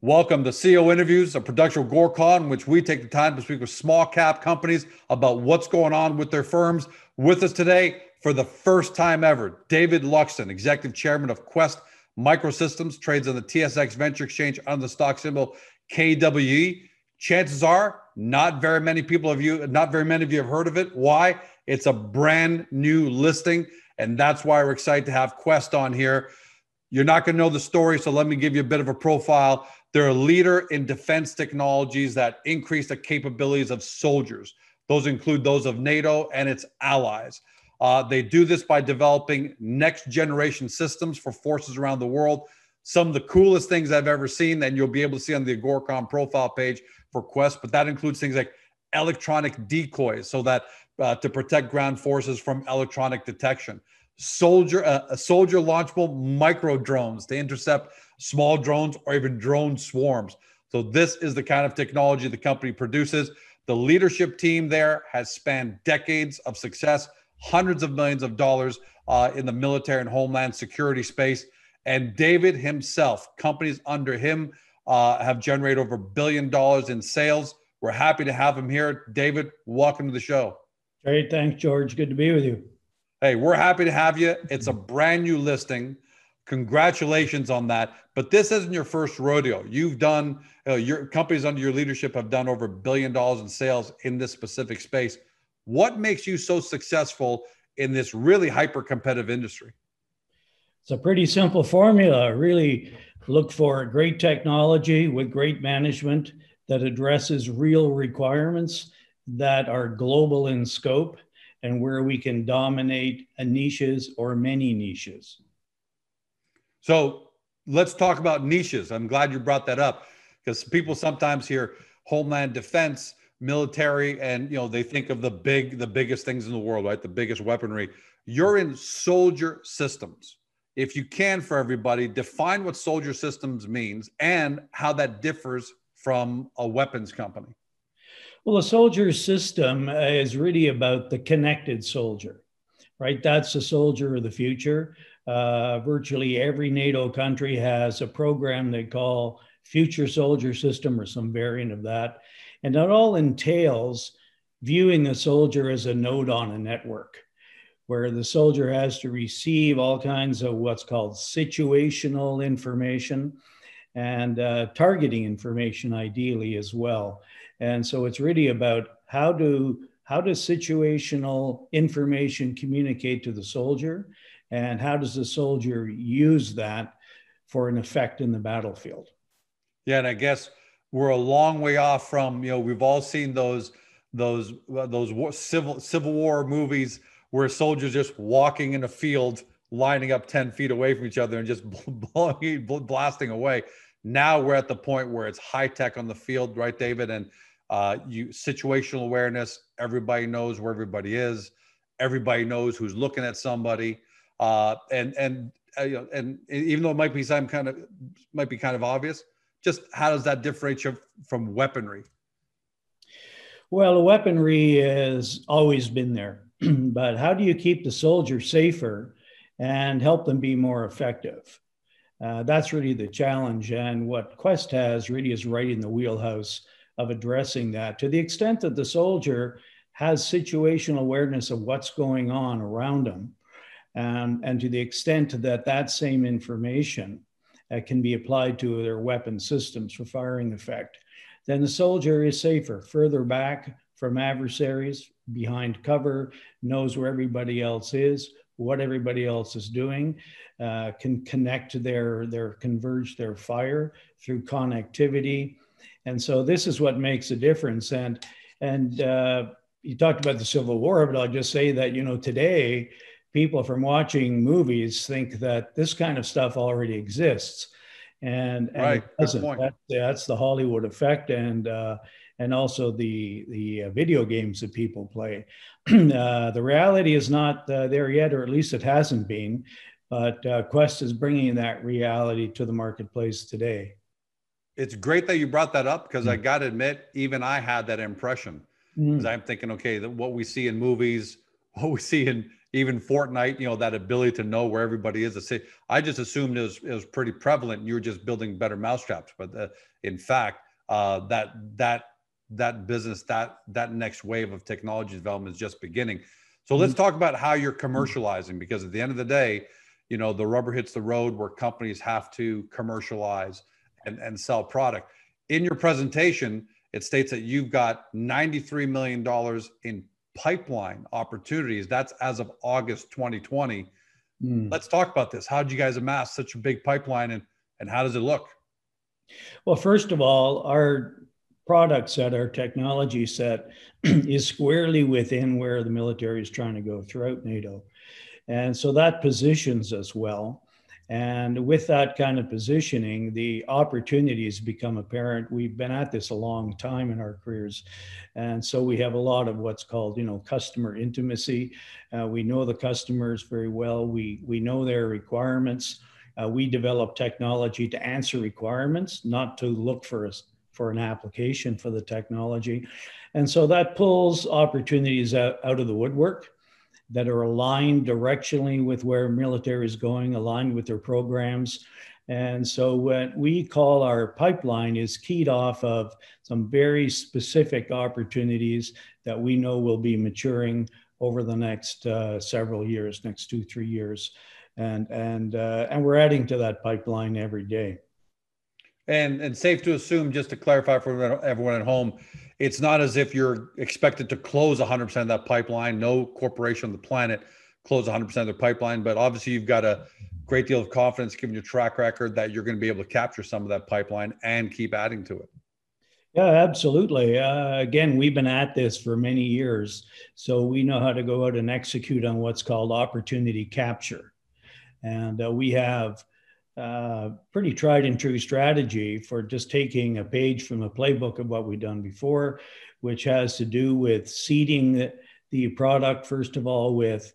Welcome to CEO Interviews, a production of Agoracom, in which we take the time to speak with small cap companies about what's going on with their firms. With us today, for the first time ever, David Luxton, Executive Chairman of KWESST Microsystems, trades on the TSX Venture Exchange under the stock symbol KWE. Chances are, not very many people of you, not very many of you have heard of it. Why? It's a brand new listing, and that's why we're excited to have KWESST on here. You're not going to know the story, so let me give you a bit of a profile. They're a leader in defense technologies that increase the capabilities of soldiers. Those include those of NATO and its allies. Uh, they do this by developing next generation systems for forces around the world. Some of the coolest things I've ever seen, and you'll be able to see on the Agoracom profile page for KWESST, but that includes things like electronic decoys so that uh, to protect ground forces from electronic detection. Soldier, uh, soldier launchable micro drones to intercept small drones, or even drone swarms. So, this is the kind of technology the company produces. The leadership team there has spanned decades of success, hundreds of millions of dollars uh, in the military and homeland security space. And David himself, companies under him uh, have generated over a billion dollars in sales. We're happy to have him here. David, welcome to the show. Great. Thanks, George. Good to be with you. Hey, we're happy to have you. It's a brand new listing. Congratulations on that. But this isn't your first rodeo. You've done, uh, your companies under your leadership have done over a billion dollars in sales in this specific space. What makes you so successful in this really hyper competitive industry? It's a pretty simple formula. Really look for great technology with great management that addresses real requirements that are global in scope and where we can dominate niches or many niches. So let's talk about niches. I'm glad you brought that up because people sometimes hear homeland defense, military, and you know they think of the big, the biggest things in the world, right? The biggest weaponry. You're in soldier systems. If you can, for everybody, define what soldier systems means and how that differs from a weapons company. Well, a soldier system is really about the connected soldier, right? That's the soldier of the future. Uh, virtually every NATO country has a program they call Future Soldier System or some variant of that. And that all entails viewing the soldier as a node on a network, where the soldier has to receive all kinds of what's called situational information and uh, targeting information, ideally as well. And so it's really about how do how does situational information communicate to the soldier and how does the soldier use that for an effect in the battlefield? Yeah and i guess we're a long way off from you know we've all seen those those those war, civil civil war movies where soldiers just walking in a field lining up 10 feet away from each other and just blowing, blasting away. Now we're at the point where it's high tech on the field right david? And uh, you situational awareness everybody knows where everybody is. Everybody knows who's looking at somebody uh, and and uh, you know, and even though it might be some kind of might be kind of obvious, just how does that differentiate from weaponry? Well, weaponry has always been there, but how do you keep the soldier safer and help them be more effective? Uh, that's really the challenge. And what KWESST has really is right in the wheelhouse of addressing that to the extent that the soldier has situational awareness of what's going on around them um, and to the extent that that same information uh, can be applied to their weapon systems for firing effect, then the soldier is safer, further back from adversaries, behind cover, knows where everybody else is, what everybody else is doing, uh, can connect their, their converge their fire through connectivity. And so this is what makes a difference. And, and uh, you talked about the Civil War, but I'll just say that, you know, today, people from watching movies think that this kind of stuff already exists and, and right. doesn't. That, that's the Hollywood effect, and uh, and also the the uh, video games that people play. uh, the reality is not uh, there yet, or at least it hasn't been. But uh, KWESST is bringing that reality to the marketplace today. It's great that you brought that up because mm-hmm. I got to admit, even I had that impression. Because mm-hmm. I'm thinking, okay, that what we see in movies, what we see in even Fortnite, you know, that ability to know where everybody is. say, I just assumed it was, it was pretty prevalent. You were just building better mousetraps, but uh, in fact, uh, that that that business, that that next wave of technology development is just beginning. So let's mm-hmm. talk about how you're commercializing, because at the end of the day, you know, the rubber hits the road where companies have to commercialize and, and sell product. In your presentation, it states that you've got $93 million in pipeline opportunities. That's as of August 2020. Mm. Let's talk about this. How did you guys amass such a big pipeline and, and how does it look? Well, first of all, our product set, our technology set is squarely within where the military is trying to go throughout NATO. And so that positions us well. And with that kind of positioning, the opportunities become apparent. We've been at this a long time in our careers. And so we have a lot of what's called, you know, customer intimacy. Uh, we know the customers very well. We, we know their requirements. Uh, we develop technology to answer requirements, not to look for a, for an application for the technology. And so that pulls opportunities out, out of the woodwork that are aligned directionally with where military is going, aligned with their programs. And so what we call our pipeline is keyed off of some very specific opportunities that we know will be maturing over the next uh, several years, next two, three years. And, and, uh, and we're adding to that pipeline every day. And, and safe to assume, just to clarify for everyone at home, it's not as if you're expected to close 100% of that pipeline. No corporation on the planet close 100% of their pipeline, but obviously you've got a great deal of confidence given your track record that you're going to be able to capture some of that pipeline and keep adding to it. Yeah, absolutely. Uh, again, we've been at this for many years, so we know how to go out and execute on what's called opportunity capture. And uh, we have uh, pretty tried and true strategy for just taking a page from a playbook of what we've done before, which has to do with seeding the, the product, first of all, with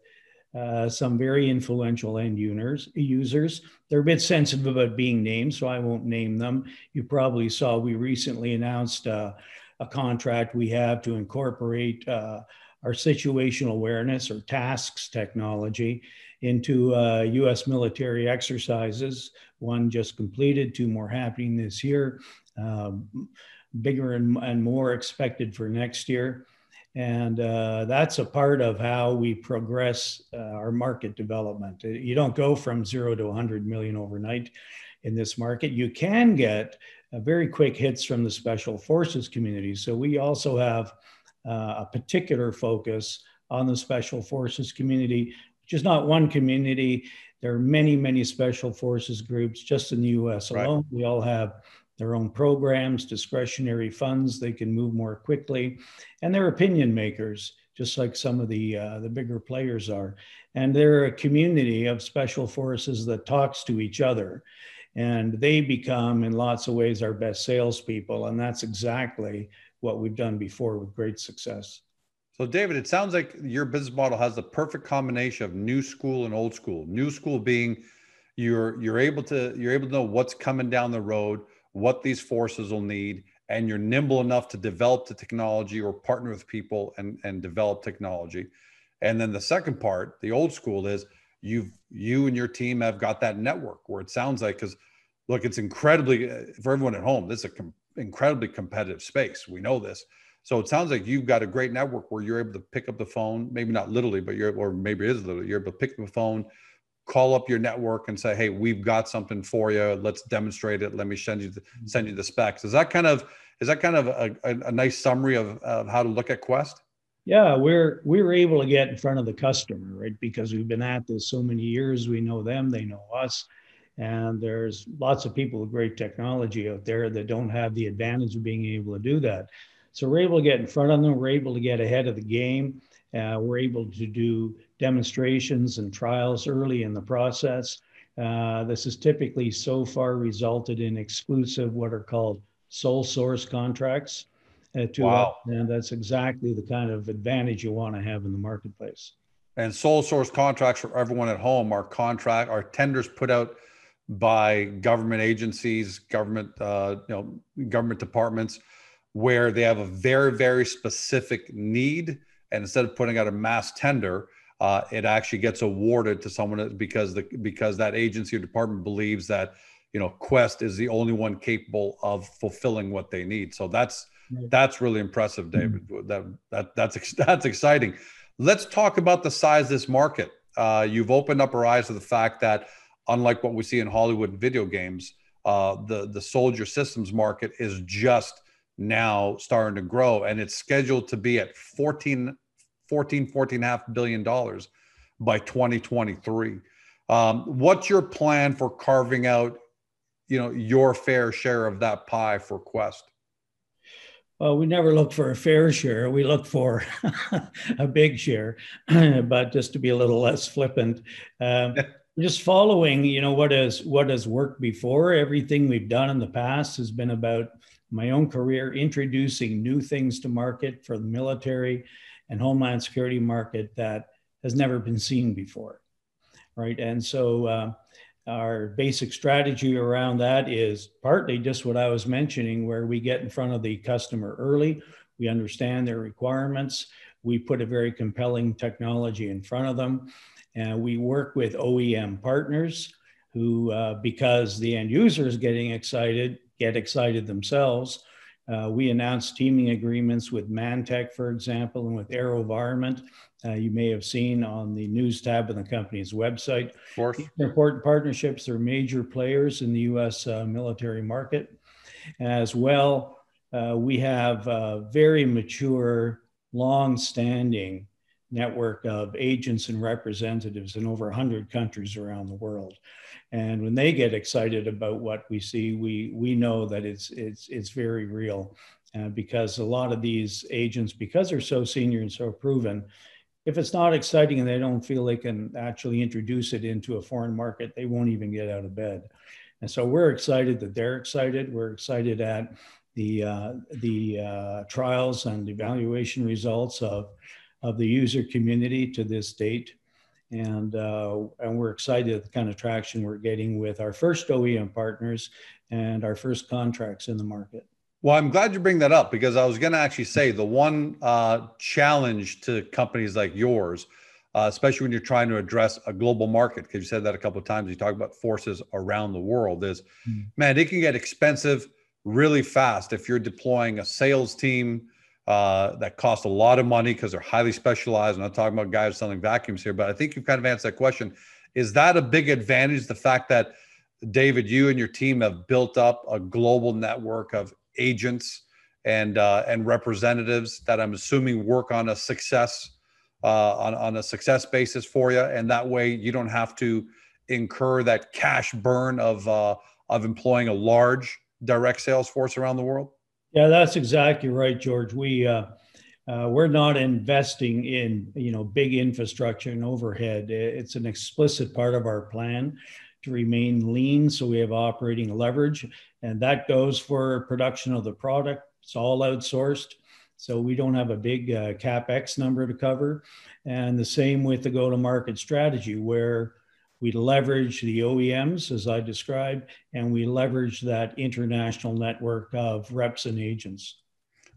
uh, some very influential end users. users. They're a bit sensitive about being named, so I won't name them. You probably saw we recently announced uh, a contract we have to incorporate uh, our situational awareness or TASCS technology into uh, US military exercises. One just completed, two more happening this year, um, bigger and, and, more expected for next year. And uh, that's a part of how we progress uh, our market development. You don't go from zero to 100 million overnight in this market. You can get uh, very quick hits from the special forces community. So we also have uh, a particular focus on the special forces community is not one community. There are many, many special forces groups just in the US alone. Right. We all have their own programs, discretionary funds. They can move more quickly, and they're opinion makers, just like some of the uh, the bigger players are. And they're a community of special forces that talks to each other, and they become, in lots of ways, our best salespeople. And that's exactly what we've done before with great success. So, David, it sounds like your business model has the perfect combination of new school and old school. New school being you're you're able to you're able to know what's coming down the road, what these forces will need, and you're nimble enough to develop the technology or partner with people and and develop technology. And then the second part, the old school, is you've you and your team have got that network where it sounds like because look, it's incredibly uh, for everyone at home. This is a com- incredibly competitive space. We know this so it sounds like you've got a great network where you're able to pick up the phone, maybe not literally, but you're, or maybe it is literally, you're able to pick up the phone, call up your network and say, Hey, we've got something for you. Let's demonstrate it. Let me send you the, mm-hmm. send you the specs. Is that kind of, is that kind of a, a, a nice summary of, of how to look at KWESST? Yeah, we're we're able to get in front of the customer, right? Because we've been at this so many years. We know them, they know us. And there's lots of people with great technology out there that don't have the advantage of being able to do that. So we're able to get in front of them. We're able to get ahead of the game. Uh, we're able to do demonstrations and trials early in the process. Uh, this has typically so far resulted in exclusive, what are called sole source contracts. Uh, to wow. and that's exactly the kind of advantage you want to have in the marketplace. And sole source contracts for everyone at home are contract are tenders put out by government agencies, government uh, you know government departments where they have a very, very specific need. And instead of putting out a mass tender, uh, it actually gets awarded to someone because the because that agency or department believes that you know KWESST is the only one capable of fulfilling what they need. So that's that's really impressive, David. Mm-hmm. That that that's that's exciting. Let's talk about the size of this market. Uh, you've opened up our eyes to the fact that unlike what we see in Hollywood video games, uh, the the soldier systems market is just now starting to grow and it's scheduled to be at 14 14 14 half billion dollars by 2023 um, what's your plan for carving out you know your fair share of that pie for KWESST well, we never look for a fair share. We look for a big share, but just to be a little less flippant, um, just following, you know, what has what has worked before. Everything we've done in the past has been about my own career introducing new things to market for the military and homeland security market that has never been seen before right? And so uh, our basic strategy around that is partly just what i was mentioning where we get in front of the customer early we understand their requirements we put a very compelling technology in front of them and we work with oem partners who uh, because the end user is getting excited get excited themselves. Uh, we announced teaming agreements with ManTech, for example, and with AeroVironment. Uh, you may have seen on the news tab of the company's website. Of course. Important partnerships. They're major players in the U.S. Uh, military market. As well, uh, we have a very mature, long-standing network of agents and representatives in over 100 countries around the world. And when they get excited about what we see, we, we know that it's, it's, it's very real uh, because a lot of these agents, because they're so senior and so proven, if it's not exciting and they don't feel they can actually introduce it into a foreign market, they won't even get out of bed. And so we're excited that they're excited. We're excited at the, uh, the uh, trials and evaluation results of of the user community to this date. And, uh, and we're excited at the kind of traction we're getting with our first OEM partners and our first contracts in the market. Well, I'm glad you bring that up because I was going to actually say the one uh, challenge to companies like yours, uh, especially when you're trying to address a global market, because you said that a couple of times, you talk about forces around the world, is mm-hmm. man, it can get expensive really fast if you're deploying a sales team uh, that cost a lot of money because they're highly specialized. I'm not talking about guys selling vacuums here, but I think you've kind of answered that question. Is that a big advantage? The fact that David, you and your team have built up a global network of agents and uh, and representatives that I'm assuming work on a success uh, on on a success basis for you, and that way you don't have to incur that cash burn of uh, of employing a large direct sales force around the world. Yeah, that's exactly right, George. We uh, uh, we're not investing in you know big infrastructure and overhead. It's an explicit part of our plan to remain lean, so we have operating leverage, and that goes for production of the product. It's all outsourced, so we don't have a big uh, capex number to cover. And the same with the go-to-market strategy, where we leverage the OEMs, as I described, and we leverage that international network of reps and agents.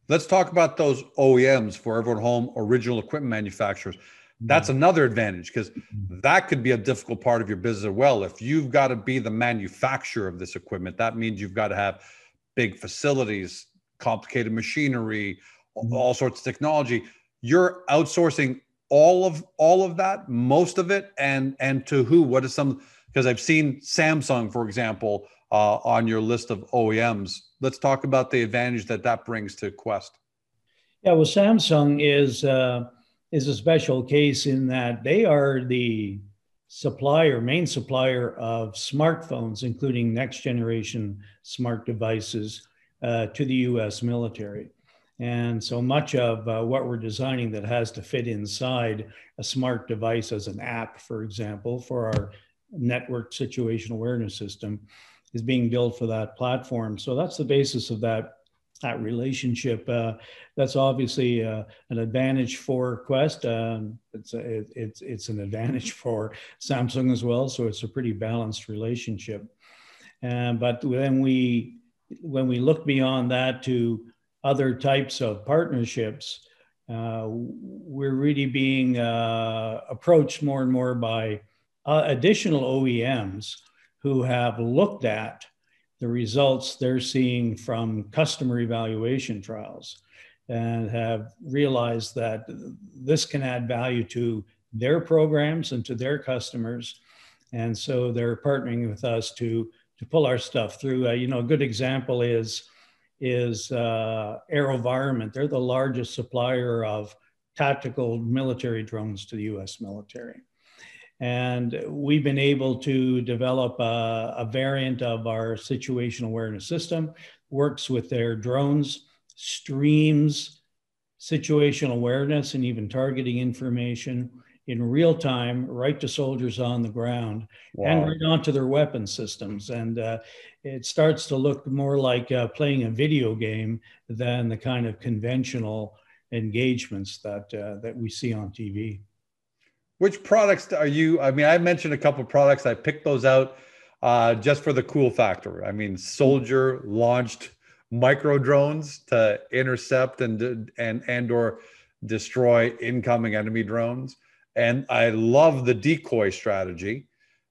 Let's talk about those OEMs for everyone home, original equipment manufacturers. That's mm-hmm. another advantage because mm-hmm. that could be a difficult part of your business as well. If you've got to be the manufacturer of this equipment, that means you've got to have big facilities, complicated machinery, mm-hmm. all sorts of technology. You're outsourcing all of all of that most of it and and to who? What is some because i've seen samsung for example uh, on your list of oems let's talk about the advantage that that brings to KWESST. Yeah well samsung is uh, is a special case in that they are the supplier main supplier of smartphones including next generation smart devices uh, to the us military and so much of uh, what we're designing that has to fit inside a smart device as an app, for example, for our network situation awareness system is being built for that platform. So that's the basis of that that relationship. Uh, that's obviously uh, an advantage for KWESST. Um, it's, a, it, it's it's an advantage for Samsung as well. So it's a pretty balanced relationship. But when we when we look beyond that to other types of partnerships, uh, we're really being uh, approached more and more by uh, additional OEMs who have looked at the results they're seeing from customer evaluation trials and have realized that this can add value to their programs and to their customers. And so they're partnering with us to, to pull our stuff through. Uh, you know, a good example is, is uh, AeroVironment. They're the largest supplier of tactical military drones to the US military. And we've been able to develop a, a variant of our situational awareness system, works with their drones, streams situational awareness and even targeting information in real time right to soldiers on the ground wow. and right onto their weapon systems. And uh, it starts to look more like uh, playing a video game than the kind of conventional engagements that uh, that we see on TV. Which products are you? I mean, I mentioned a couple of products. I picked those out uh, just for the cool factor. I mean, Soldier launched micro drones to intercept and and and or destroy incoming enemy drones. And I love the decoy strategy.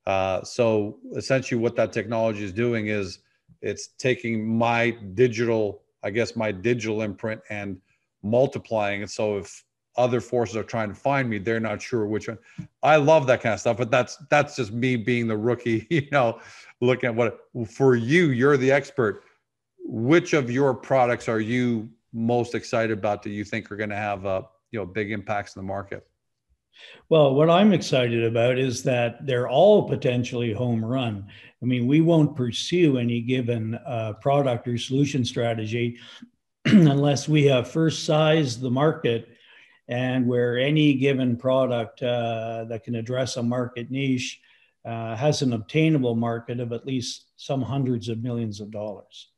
Uh, so essentially, what that technology is doing is it's taking my digital, I guess, my digital imprint and multiplying it. So if other forces are trying to find me they're not sure which one i love that kind of stuff but that's that's just me being the rookie you know looking at what for you you're the expert which of your products are you most excited about that you think are going to have uh, you know big impacts in the market well what i'm excited about is that they're all potentially home run i mean we won't pursue any given uh, product or solution strategy unless we have first sized the market and where any given product uh, that can address a market niche uh, has an obtainable market of at least some hundreds of millions of dollars.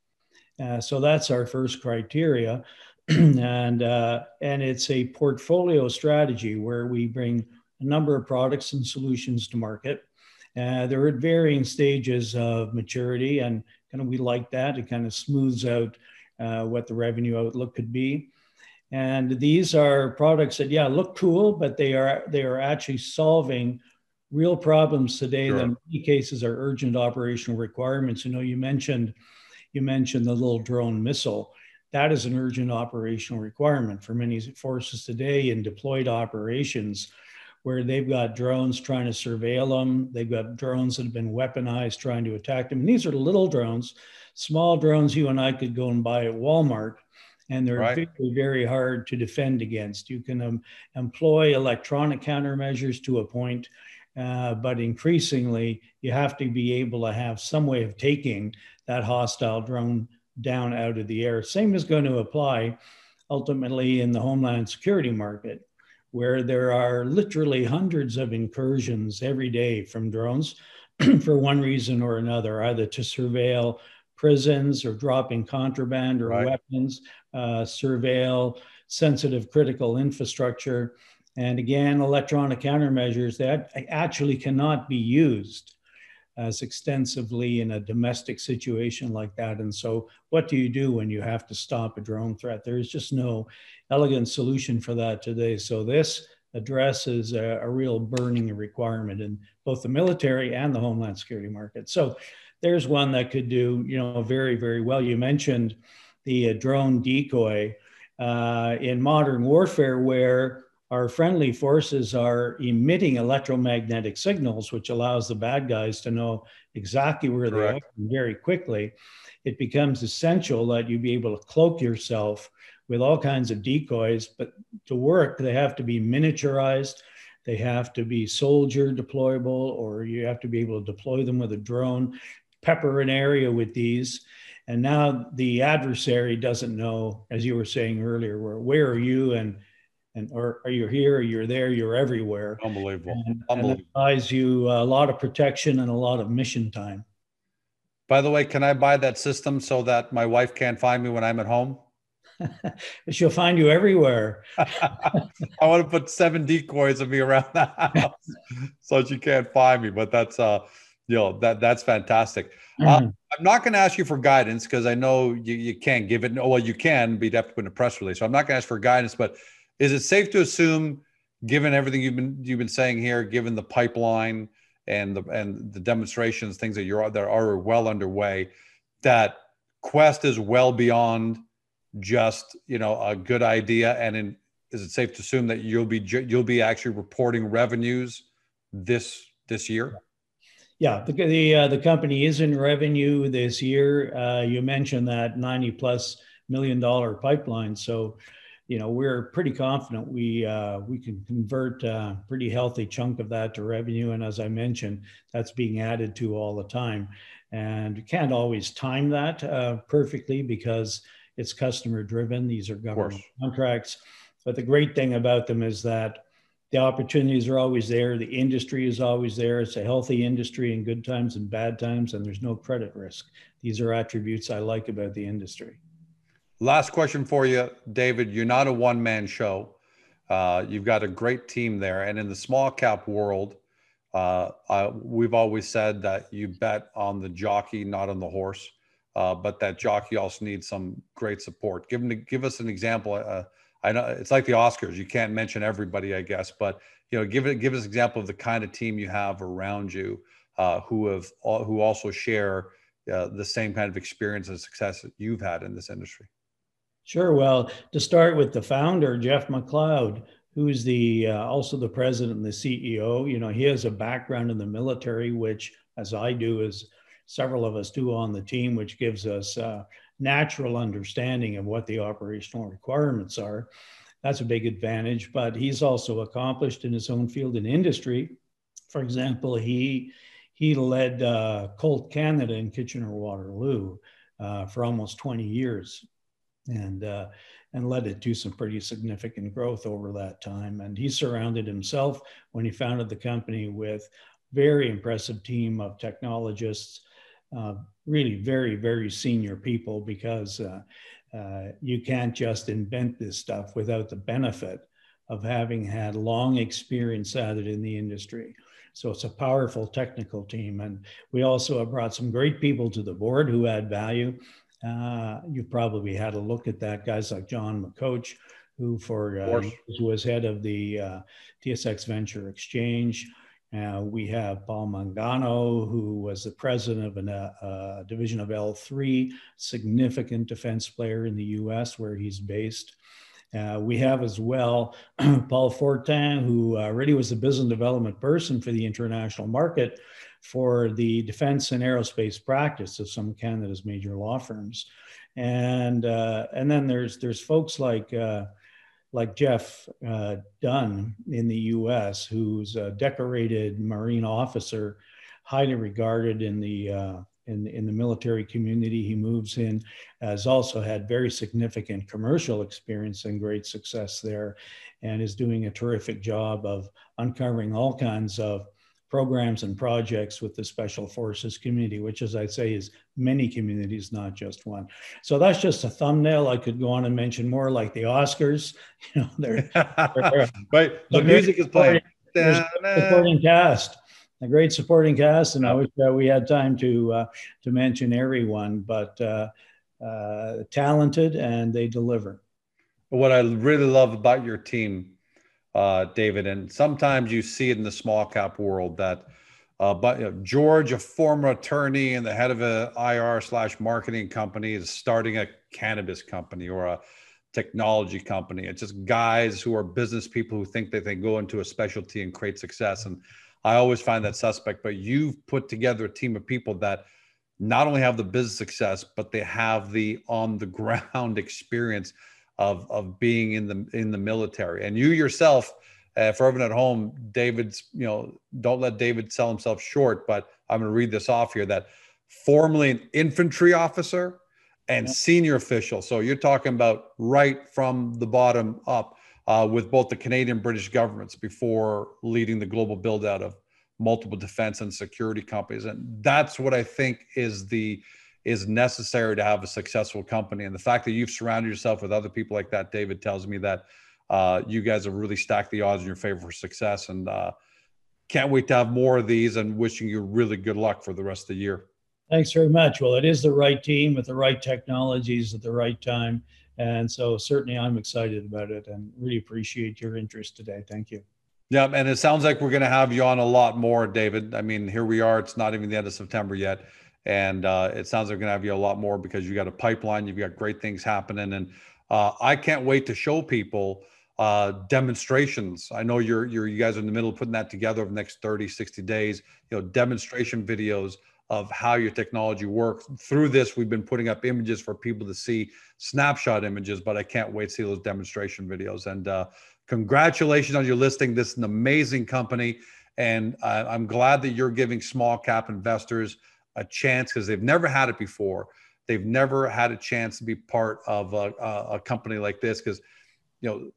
Uh, so that's our first criteria. and, uh, and it's a portfolio strategy where we bring a number of products and solutions to market. Uh, they're at varying stages of maturity, and kind of we like that. It kind of smooths out uh, what the revenue outlook could be. And these are products that, yeah, look cool, but they are they are actually solving real problems today sure. that in many cases are urgent operational requirements. You know, you mentioned you mentioned the little drone missile. That is an urgent operational requirement for many forces today in deployed operations where they've got drones trying to surveil them. They've got drones that have been weaponized trying to attack them. And these are little drones, small drones you and I could go and buy at Walmart and they're right. very, very hard to defend against. You can um, employ electronic countermeasures to a point, uh, but increasingly you have to be able to have some way of taking that hostile drone down out of the air. Same is going to apply ultimately in the homeland security market, where there are literally hundreds of incursions every day from drones for one reason or another, either to surveil prisons or dropping contraband or right. weapons, uh, surveil sensitive critical infrastructure. And again, electronic countermeasures that actually cannot be used as extensively in a domestic situation like that. And so, what do you do when you have to stop a drone threat? There is just no elegant solution for that today. So, this addresses a, a real burning requirement in both the military and the homeland security market. So, there's one that could do, you know, very, very well. You mentioned the uh, drone decoy uh, in modern warfare, where our friendly forces are emitting electromagnetic signals, which allows the bad guys to know exactly where Correct. they are very quickly. It becomes essential that you be able to cloak yourself with all kinds of decoys, but to work, they have to be miniaturized. They have to be soldier deployable, or you have to be able to deploy them with a drone pepper an area with these. And now the adversary doesn't know, as you were saying earlier, where where are you and and or are you here, or you're there, you're everywhere. Unbelievable. And, Unbelievable. And buys you a lot of protection and a lot of mission time. By the way, can I buy that system so that my wife can't find me when I'm at home? She'll find you everywhere. I want to put seven decoys of me around the house so she can't find me. But that's uh you know that that's fantastic. Uh, mm-hmm. Uh, I'm not going to ask you for guidance because I know you, you can't give it. well, you can, but you'd have to put in a press release. So I'm not going to ask for guidance. But is it safe to assume, given everything you've been you've been saying here, given the pipeline and the and the demonstrations, things that you're that are well underway, that KWESST is well beyond just you know a good idea, and in, is it safe to assume that you'll be you'll be actually reporting revenues this this year? Yeah, the the, uh, the company is in revenue this year. Uh, you mentioned that 90 plus million dollar pipeline, so you know we're pretty confident we uh, we can convert a pretty healthy chunk of that to revenue. And as I mentioned, that's being added to all the time, and you can't always time that uh, perfectly because it's customer driven. These are government contracts, but the great thing about them is that the opportunities are always there. The industry is always there. It's a healthy industry in good times and bad times, and there's no credit risk. These are attributes I like about the industry. Last question for you, David. You're not a one man show. Uh, you've got a great team there. And in the small cap world, uh, we've always said that you bet on the jockey, not on the horse, uh, but that jockey also needs some great support. Give, give us an example uh, I know it's like the Oscars. You can't mention everybody, I guess, but you know, give it give us an example of the kind of team you have around you uh, who have who also share the same kind of experience and success that you've had in this industry. Sure. Well, to start with the founder, Jeff MacLeod, who's the uh, also the president and the CEO. You know, he has a background in the military, which, as I do, as several of us do on the team, which gives us uh, natural understanding of what the operational requirements are. That's a big advantage, but he's also accomplished in his own field in industry. For example, he he led uh, Colt Canada in Kitchener Waterloo uh, for almost 20 years, and uh, and led it to some pretty significant growth over that time. And he surrounded himself when he founded the company with very impressive team of technologists uh, really very, very senior people because uh, uh, you can't just invent this stuff without the benefit of having had long experience at it in the industry. So it's a powerful technical team. And we also have brought some great people to the board who add value. Uh, you've probably had a look at that. Guys like John McCoach, who for uh, was head of the uh, TSX Venture Exchange. Uh, we have Paul Mangano, who was the president of a uh, uh division of L3, significant defense player in the US where he's based. Uh, we have as well Paul Fortin, who already was a business development person for the international market for the defense and aerospace practice of some of Canada's major law firms. And, uh, and then there's, there's folks like uh, like Jeff uh, Dunn in the US, who's a decorated Marine officer, highly regarded in the, uh, in, in the military community he moves in, has also had very significant commercial experience and great success there, and is doing a terrific job of uncovering all kinds of programs and projects with the special forces community, which, as I say, is many communities, not just one. So that's just a thumbnail. I could go on and mention more, like the Oscars. You know, they're, they're right. The music is playing. Supporting cast, a great supporting cast, and I wish uh, we had time to uh, to mention everyone, but uh, uh, talented and they deliver. What I really love about your team uh, David. And sometimes you see it in the small cap world that, uh, but you know, George, a former attorney and the head of a IR slash marketing company, is starting a cannabis company or a technology company. It's just guys who are business people who think that they go into a specialty and create success. And I always find that suspect. But you've put together a team of people that not only have the business success, but they have the on the ground experience of of being in the in the military. And you yourself, uh, for everyone at home, David's you know don't let David sell himself short. But I'm going to read this off here that formerly an infantry officer and senior official. So you're talking about right from the bottom up. Uh, with both the Canadian British governments before leading the global build out of multiple defense and security companies. And that's what I think is the is necessary to have a successful company. And the fact that you've surrounded yourself with other people like that, David, tells me that uh, you guys have really stacked the odds in your favor for success. And uh, can't wait to have more of these and wishing you really good luck for the rest of the year. Thanks very much. Well, it is the right team with the right technologies at the right time. And so certainly I'm excited about it and really appreciate your interest today. Thank you. Yeah, and it sounds like we're going to have you on a lot more, David. I mean, here we are. It's not even the end of September yet, and uh, it sounds like going to have you a lot more because you got a pipeline. You've got great things happening, and uh, I can't wait to show people uh, demonstrations. I know you're you're you guys are in the middle of putting that together over the next 30, 60 days. You know, demonstration videos of how your technology works. Through this, we've been putting up images for people to see snapshot images, but I can't wait to see those demonstration videos. And uh, congratulations on your listing. This is an amazing company. And I'm glad that you're giving small cap investors a chance because they've never had it before. They've never had a chance to be part of a, a company like this because, you know,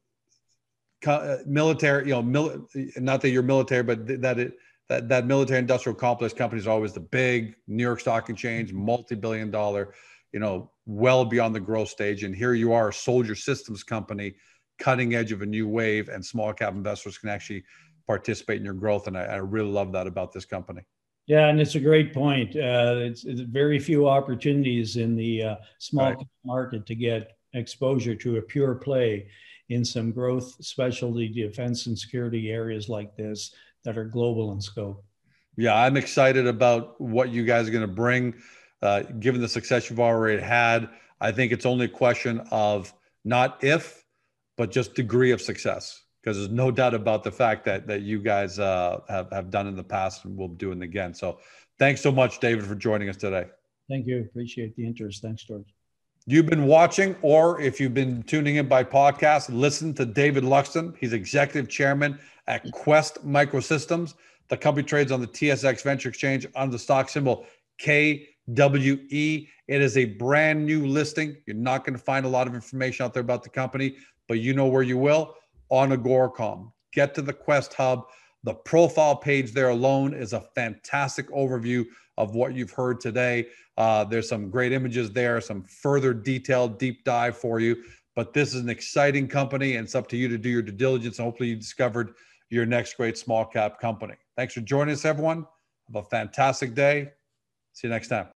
uh, military, you know, mil- not that you're military, but that it, that, that military industrial complex companies are always the big New York Stock Exchange, multi-billion dollar, you know, well beyond the growth stage. And here you are, a soldier systems company cutting edge of a new wave, and small cap investors can actually participate in your growth. And I, I really love that about this company. Yeah, and it's a great point. Uh, it's, it's, very few opportunities in the uh, small right. market to get exposure to a pure play in some growth specialty defense and security areas like this that are global in scope. Yeah, I'm excited about what you guys are going to bring. Uh, given the success you've already had, I think it's only a question of not if, but just degree of success because there's no doubt about the fact that that you guys uh, have have done in the past and will do it again. So, thanks so much, David, for joining us today. Thank you. Appreciate the interest. Thanks, George. You've been watching, or if you've been tuning in by podcast, listen to David Luxton. He's executive chairman at KWESST Microsystems. The company trades on the TSX Venture Exchange under the stock symbol KWE. It is a brand new listing. You're not going to find a lot of information out there about the company but you know where you will on Agoracom. Get to the KWESST Hub. The profile page there alone is a fantastic overview of what you've heard today. Uh, there's some great images there, some further detailed deep dive for you. But this is an exciting company, and it's up to you to do your due diligence. Hopefully, you discovered your next great small cap company. Thanks for joining us, everyone. Have a fantastic day. See you next time.